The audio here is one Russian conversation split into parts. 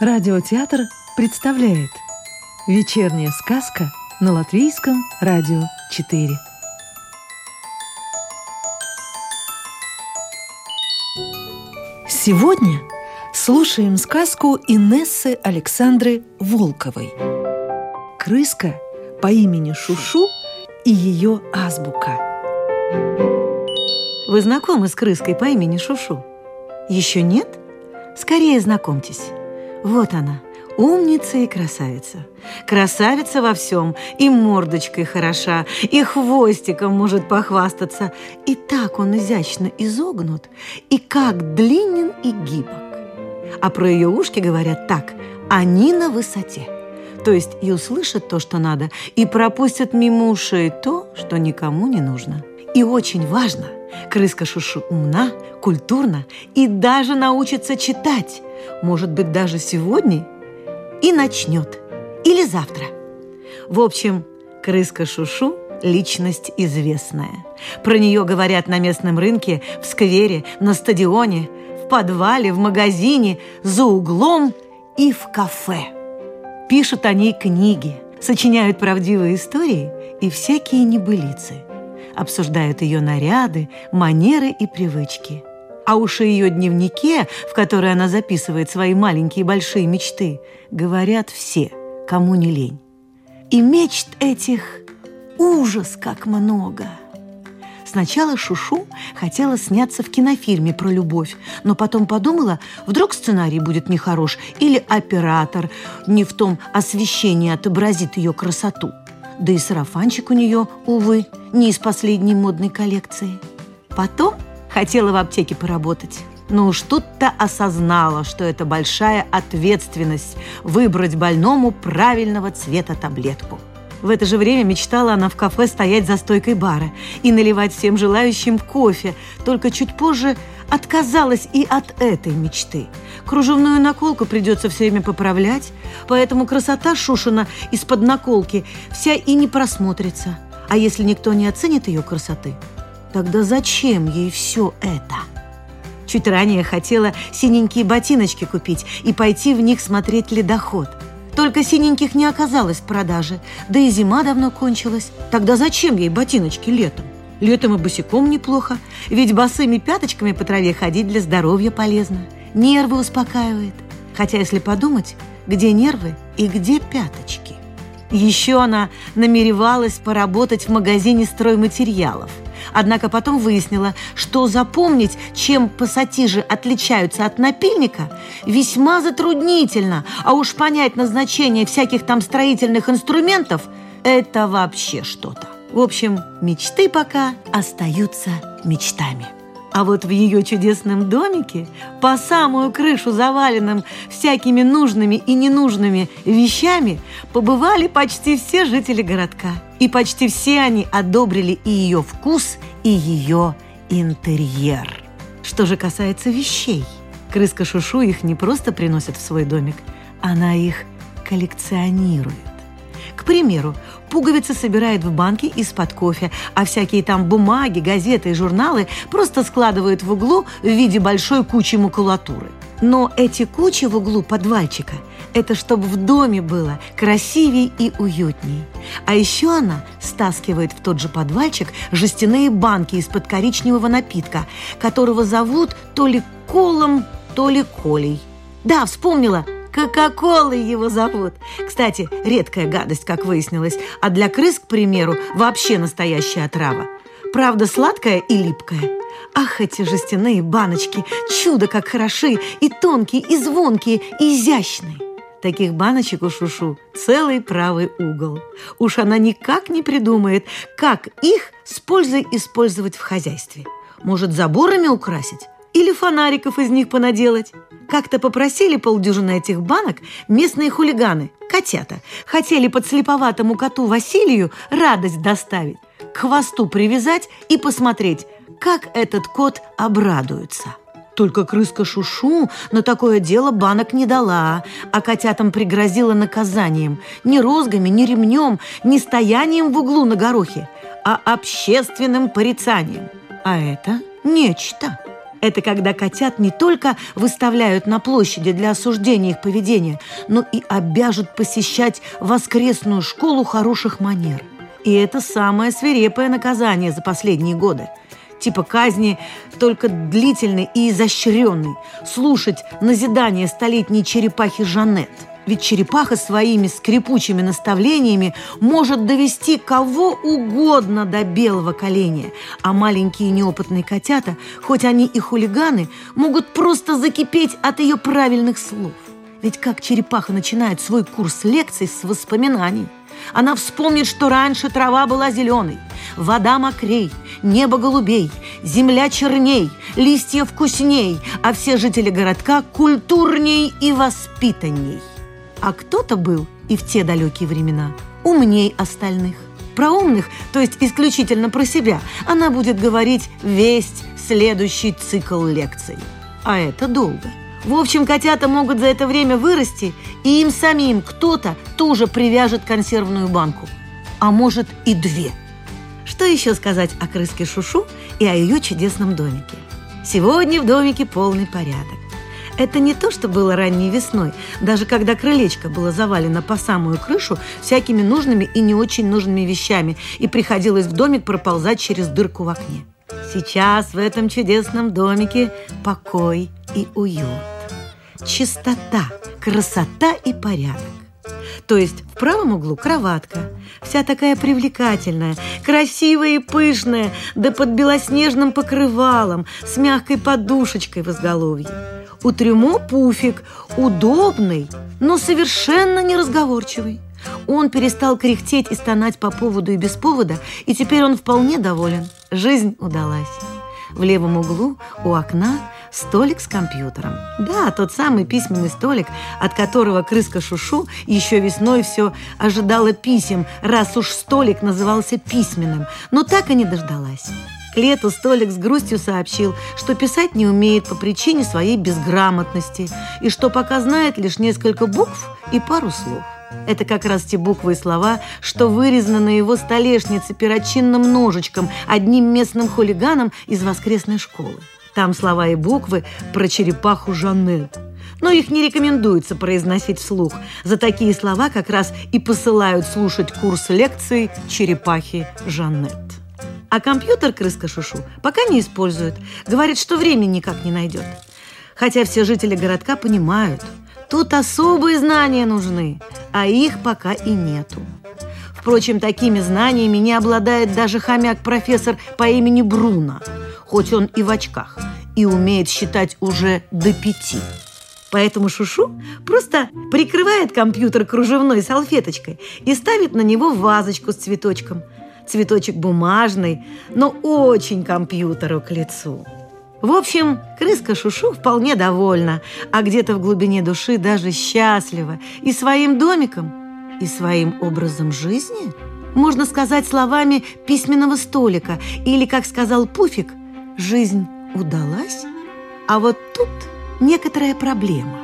Радиотеатр представляет Вечерняя сказка на Латвийском радио 4 Сегодня слушаем сказку Инессы Александры Волковой «Крыска по имени Шушу и ее азбука» Вы знакомы с крыской по имени Шушу? Еще нет? Скорее знакомьтесь. Вот она, умница и красавица. Красавица во всем, и мордочкой хороша, и хвостиком может похвастаться. И так он изящно изогнут, и как длинен и гибок. А про ее ушки говорят так, они на высоте. То есть и услышат то, что надо, и пропустят мимо ушей то, что никому не нужно. И очень важно, крыска Шушу умна, культурна и даже научится читать. Может быть, даже сегодня и начнет. Или завтра. В общем, крыска Шушу – личность известная. Про нее говорят на местном рынке, в сквере, на стадионе, в подвале, в магазине, за углом и в кафе. Пишут о ней книги, сочиняют правдивые истории и всякие небылицы – обсуждают ее наряды, манеры и привычки. А уж о ее дневнике, в который она записывает свои маленькие и большие мечты, говорят все, кому не лень. И мечт этих ужас как много. Сначала Шушу хотела сняться в кинофильме про любовь, но потом подумала, вдруг сценарий будет нехорош или оператор не в том освещении отобразит ее красоту – да и сарафанчик у нее, увы, не из последней модной коллекции. Потом хотела в аптеке поработать. Но уж тут-то осознала, что это большая ответственность выбрать больному правильного цвета таблетку. В это же время мечтала она в кафе стоять за стойкой бара и наливать всем желающим кофе, только чуть позже отказалась и от этой мечты. Кружевную наколку придется все время поправлять, поэтому красота Шушина из-под наколки вся и не просмотрится. А если никто не оценит ее красоты, тогда зачем ей все это? Чуть ранее хотела синенькие ботиночки купить и пойти в них смотреть ледоход. Только синеньких не оказалось в продаже, да и зима давно кончилась. Тогда зачем ей ботиночки летом? Летом и босиком неплохо, ведь босыми пяточками по траве ходить для здоровья полезно. Нервы успокаивает. Хотя, если подумать, где нервы и где пяточки? Еще она намеревалась поработать в магазине стройматериалов. Однако потом выяснила, что запомнить, чем пассатижи отличаются от напильника, весьма затруднительно, а уж понять назначение всяких там строительных инструментов – это вообще что-то. В общем, мечты пока остаются мечтами. А вот в ее чудесном домике, по самую крышу заваленным всякими нужными и ненужными вещами, побывали почти все жители городка. И почти все они одобрили и ее вкус, и ее интерьер. Что же касается вещей, крыска Шушу их не просто приносит в свой домик, она их коллекционирует. К примеру, пуговицы собирает в банке из-под кофе, а всякие там бумаги, газеты и журналы просто складывают в углу в виде большой кучи макулатуры. Но эти кучи в углу подвальчика – это чтобы в доме было красивее и уютней. А еще она стаскивает в тот же подвальчик жестяные банки из-под коричневого напитка, которого зовут то ли Колом, то ли Колей. Да, вспомнила – Кока-колой его зовут. Кстати, редкая гадость, как выяснилось, а для крыс, к примеру, вообще настоящая отрава. Правда, сладкая и липкая. Ах, эти жестяные баночки! Чудо, как хороши! И тонкие, и звонкие, и изящные. Таких баночек у Шушу целый правый угол. Уж она никак не придумает, как их с пользой использовать в хозяйстве. Может, заборами украсить? Или фонариков из них понаделать? Как-то попросили полдюжины этих банок местные хулиганы, котята. Хотели подслеповатому коту Василию радость доставить, к хвосту привязать и посмотреть, как этот кот обрадуется. Только крыска Шушу на такое дело банок не дала, а котятам пригрозила наказанием. Не розгами, не ремнем, не стоянием в углу на горохе, а общественным порицанием. А это нечто. Это когда котят не только выставляют на площади для осуждения их поведения, но и обяжут посещать воскресную школу хороших манер. И это самое свирепое наказание за последние годы. Типа казни только длительный и изощренный. Слушать назидание столетней черепахи Жанет – ведь черепаха своими скрипучими наставлениями может довести кого угодно до белого коленя, а маленькие неопытные котята, хоть они и хулиганы, могут просто закипеть от ее правильных слов. Ведь как черепаха начинает свой курс лекций с воспоминаний? Она вспомнит, что раньше трава была зеленой, вода мокрей, небо голубей, земля черней, листья вкусней, а все жители городка культурней и воспитанней. А кто-то был и в те далекие времена умней остальных. Про умных, то есть исключительно про себя, она будет говорить весь следующий цикл лекций. А это долго. В общем, котята могут за это время вырасти, и им самим кто-то тоже привяжет консервную банку. А может и две. Что еще сказать о крыске Шушу и о ее чудесном домике? Сегодня в домике полный порядок. Это не то, что было ранней весной, даже когда крылечко было завалено по самую крышу всякими нужными и не очень нужными вещами, и приходилось в домик проползать через дырку в окне. Сейчас в этом чудесном домике покой и уют. Чистота, красота и порядок. То есть в правом углу кроватка, вся такая привлекательная, красивая и пышная, да под белоснежным покрывалом, с мягкой подушечкой в изголовье. У трюмо пуфик, удобный, но совершенно неразговорчивый. Он перестал кряхтеть и стонать по поводу и без повода, и теперь он вполне доволен. Жизнь удалась. В левом углу у окна столик с компьютером. Да, тот самый письменный столик, от которого крыска Шушу еще весной все ожидала писем, раз уж столик назывался письменным, но так и не дождалась. К лету столик с грустью сообщил, что писать не умеет по причине своей безграмотности и что пока знает лишь несколько букв и пару слов. Это как раз те буквы и слова, что вырезаны на его столешнице перочинным ножичком одним местным хулиганом из воскресной школы. Там слова и буквы про черепаху Жанет. Но их не рекомендуется произносить вслух. За такие слова как раз и посылают слушать курс лекций черепахи Жанет. А компьютер крыска Шушу пока не использует. Говорит, что времени никак не найдет. Хотя все жители городка понимают, тут особые знания нужны, а их пока и нету. Впрочем, такими знаниями не обладает даже хомяк-профессор по имени Бруно, хоть он и в очках, и умеет считать уже до пяти. Поэтому Шушу просто прикрывает компьютер кружевной салфеточкой и ставит на него вазочку с цветочком – цветочек бумажный, но очень компьютеру к лицу. В общем, крыска Шушу вполне довольна, а где-то в глубине души даже счастлива и своим домиком, и своим образом жизни. Можно сказать словами письменного столика или, как сказал Пуфик, «жизнь удалась». А вот тут некоторая проблема.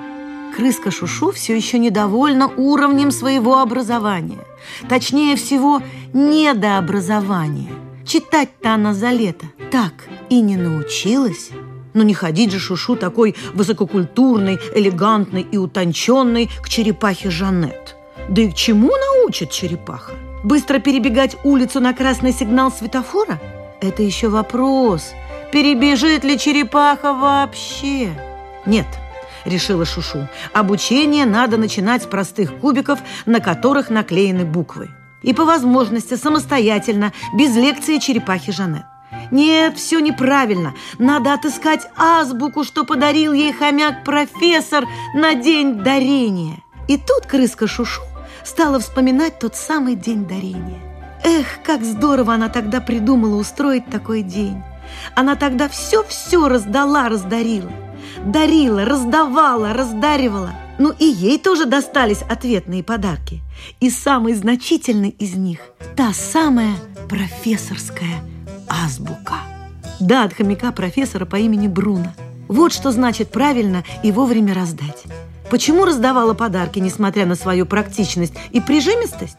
Крыска Шушу все еще недовольна уровнем своего образования. Точнее всего, недообразования. Читать-то она за лето так и не научилась. Но не ходить же Шушу такой высококультурный, элегантный и утонченный к черепахе Жанет. Да и к чему научит черепаха? Быстро перебегать улицу на красный сигнал светофора? Это еще вопрос. Перебежит ли черепаха вообще? Нет – решила Шушу. Обучение надо начинать с простых кубиков, на которых наклеены буквы. И по возможности самостоятельно, без лекции черепахи Жанет. Нет, все неправильно. Надо отыскать азбуку, что подарил ей хомяк-профессор на день дарения. И тут крыска Шушу стала вспоминать тот самый день дарения. Эх, как здорово она тогда придумала устроить такой день. Она тогда все-все раздала, раздарила дарила, раздавала, раздаривала. Ну и ей тоже достались ответные подарки. И самый значительный из них – та самая профессорская азбука. Да, от хомяка профессора по имени Бруно. Вот что значит правильно и вовремя раздать. Почему раздавала подарки, несмотря на свою практичность и прижимистость?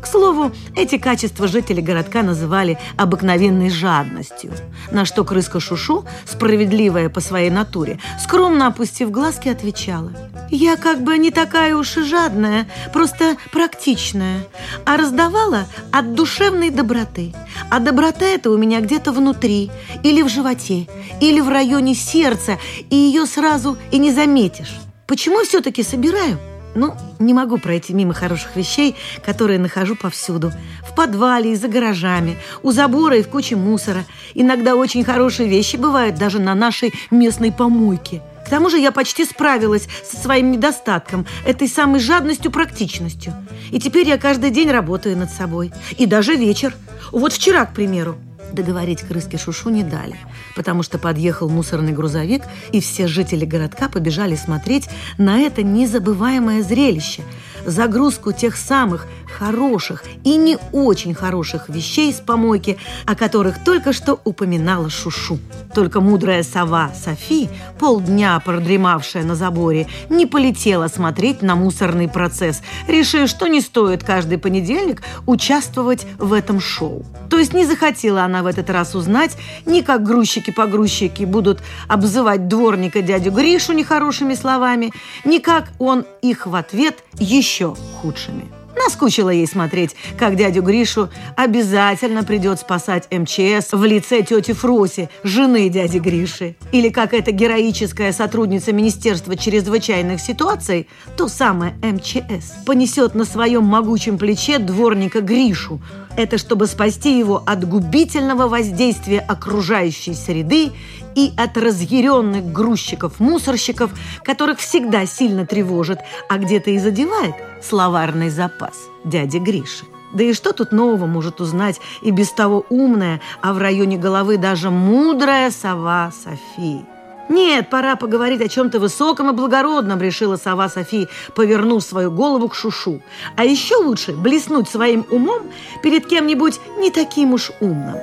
К слову, эти качества жители городка называли обыкновенной жадностью, на что крыска Шушу, справедливая по своей натуре, скромно опустив глазки, отвечала. «Я как бы не такая уж и жадная, просто практичная, а раздавала от душевной доброты. А доброта эта у меня где-то внутри, или в животе, или в районе сердца, и ее сразу и не заметишь. Почему все-таки собираю? Ну, не могу пройти мимо хороших вещей, которые нахожу повсюду. В подвале и за гаражами, у забора и в куче мусора. Иногда очень хорошие вещи бывают даже на нашей местной помойке. К тому же я почти справилась со своим недостатком, этой самой жадностью, практичностью. И теперь я каждый день работаю над собой. И даже вечер. Вот вчера, к примеру. Договорить крыске Шушу не дали, потому что подъехал мусорный грузовик, и все жители городка побежали смотреть на это незабываемое зрелище – загрузку тех самых хороших и не очень хороших вещей с помойки, о которых только что упоминала Шушу. Только мудрая сова Софи, полдня продремавшая на заборе, не полетела смотреть на мусорный процесс, решив, что не стоит каждый понедельник участвовать в этом шоу. То есть не захотела она в этот раз узнать, ни как грузчики-погрузчики будут обзывать дворника дядю Гришу нехорошими словами, ни как он их в ответ еще худшими. Наскучило ей смотреть, как дядю Гришу обязательно придет спасать МЧС в лице тети Фроси, жены дяди Гриши. Или как эта героическая сотрудница Министерства чрезвычайных ситуаций, то самое МЧС, понесет на своем могучем плече дворника Гришу. Это чтобы спасти его от губительного воздействия окружающей среды и от разъяренных грузчиков-мусорщиков, которых всегда сильно тревожит, а где-то и задевает словарный запас дяди Гриши. Да и что тут нового может узнать и без того умная, а в районе головы даже мудрая сова Софи? «Нет, пора поговорить о чем-то высоком и благородном», решила сова Софи, повернув свою голову к Шушу. «А еще лучше блеснуть своим умом перед кем-нибудь не таким уж умным».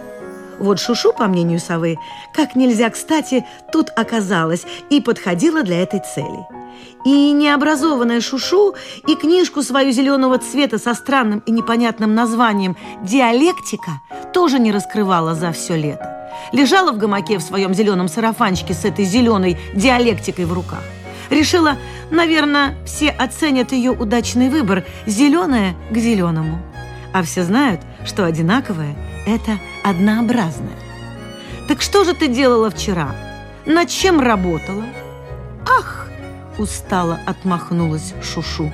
Вот Шушу, по мнению совы, как нельзя кстати, тут оказалась и подходила для этой цели. И необразованная Шушу, и книжку свою зеленого цвета со странным и непонятным названием «Диалектика» тоже не раскрывала за все лето. Лежала в гамаке в своем зеленом сарафанчике с этой зеленой диалектикой в руках. Решила, наверное, все оценят ее удачный выбор «зеленое к зеленому». А все знают, что одинаковое – это однообразное. Так что же ты делала вчера? Над чем работала? Ах, устало отмахнулась Шушу.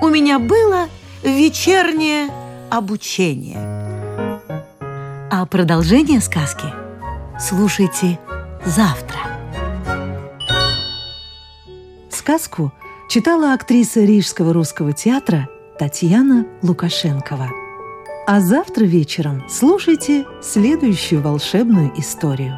У меня было вечернее обучение. А продолжение сказки слушайте завтра. Сказку читала актриса Рижского русского театра Татьяна Лукашенкова. А завтра вечером слушайте следующую волшебную историю.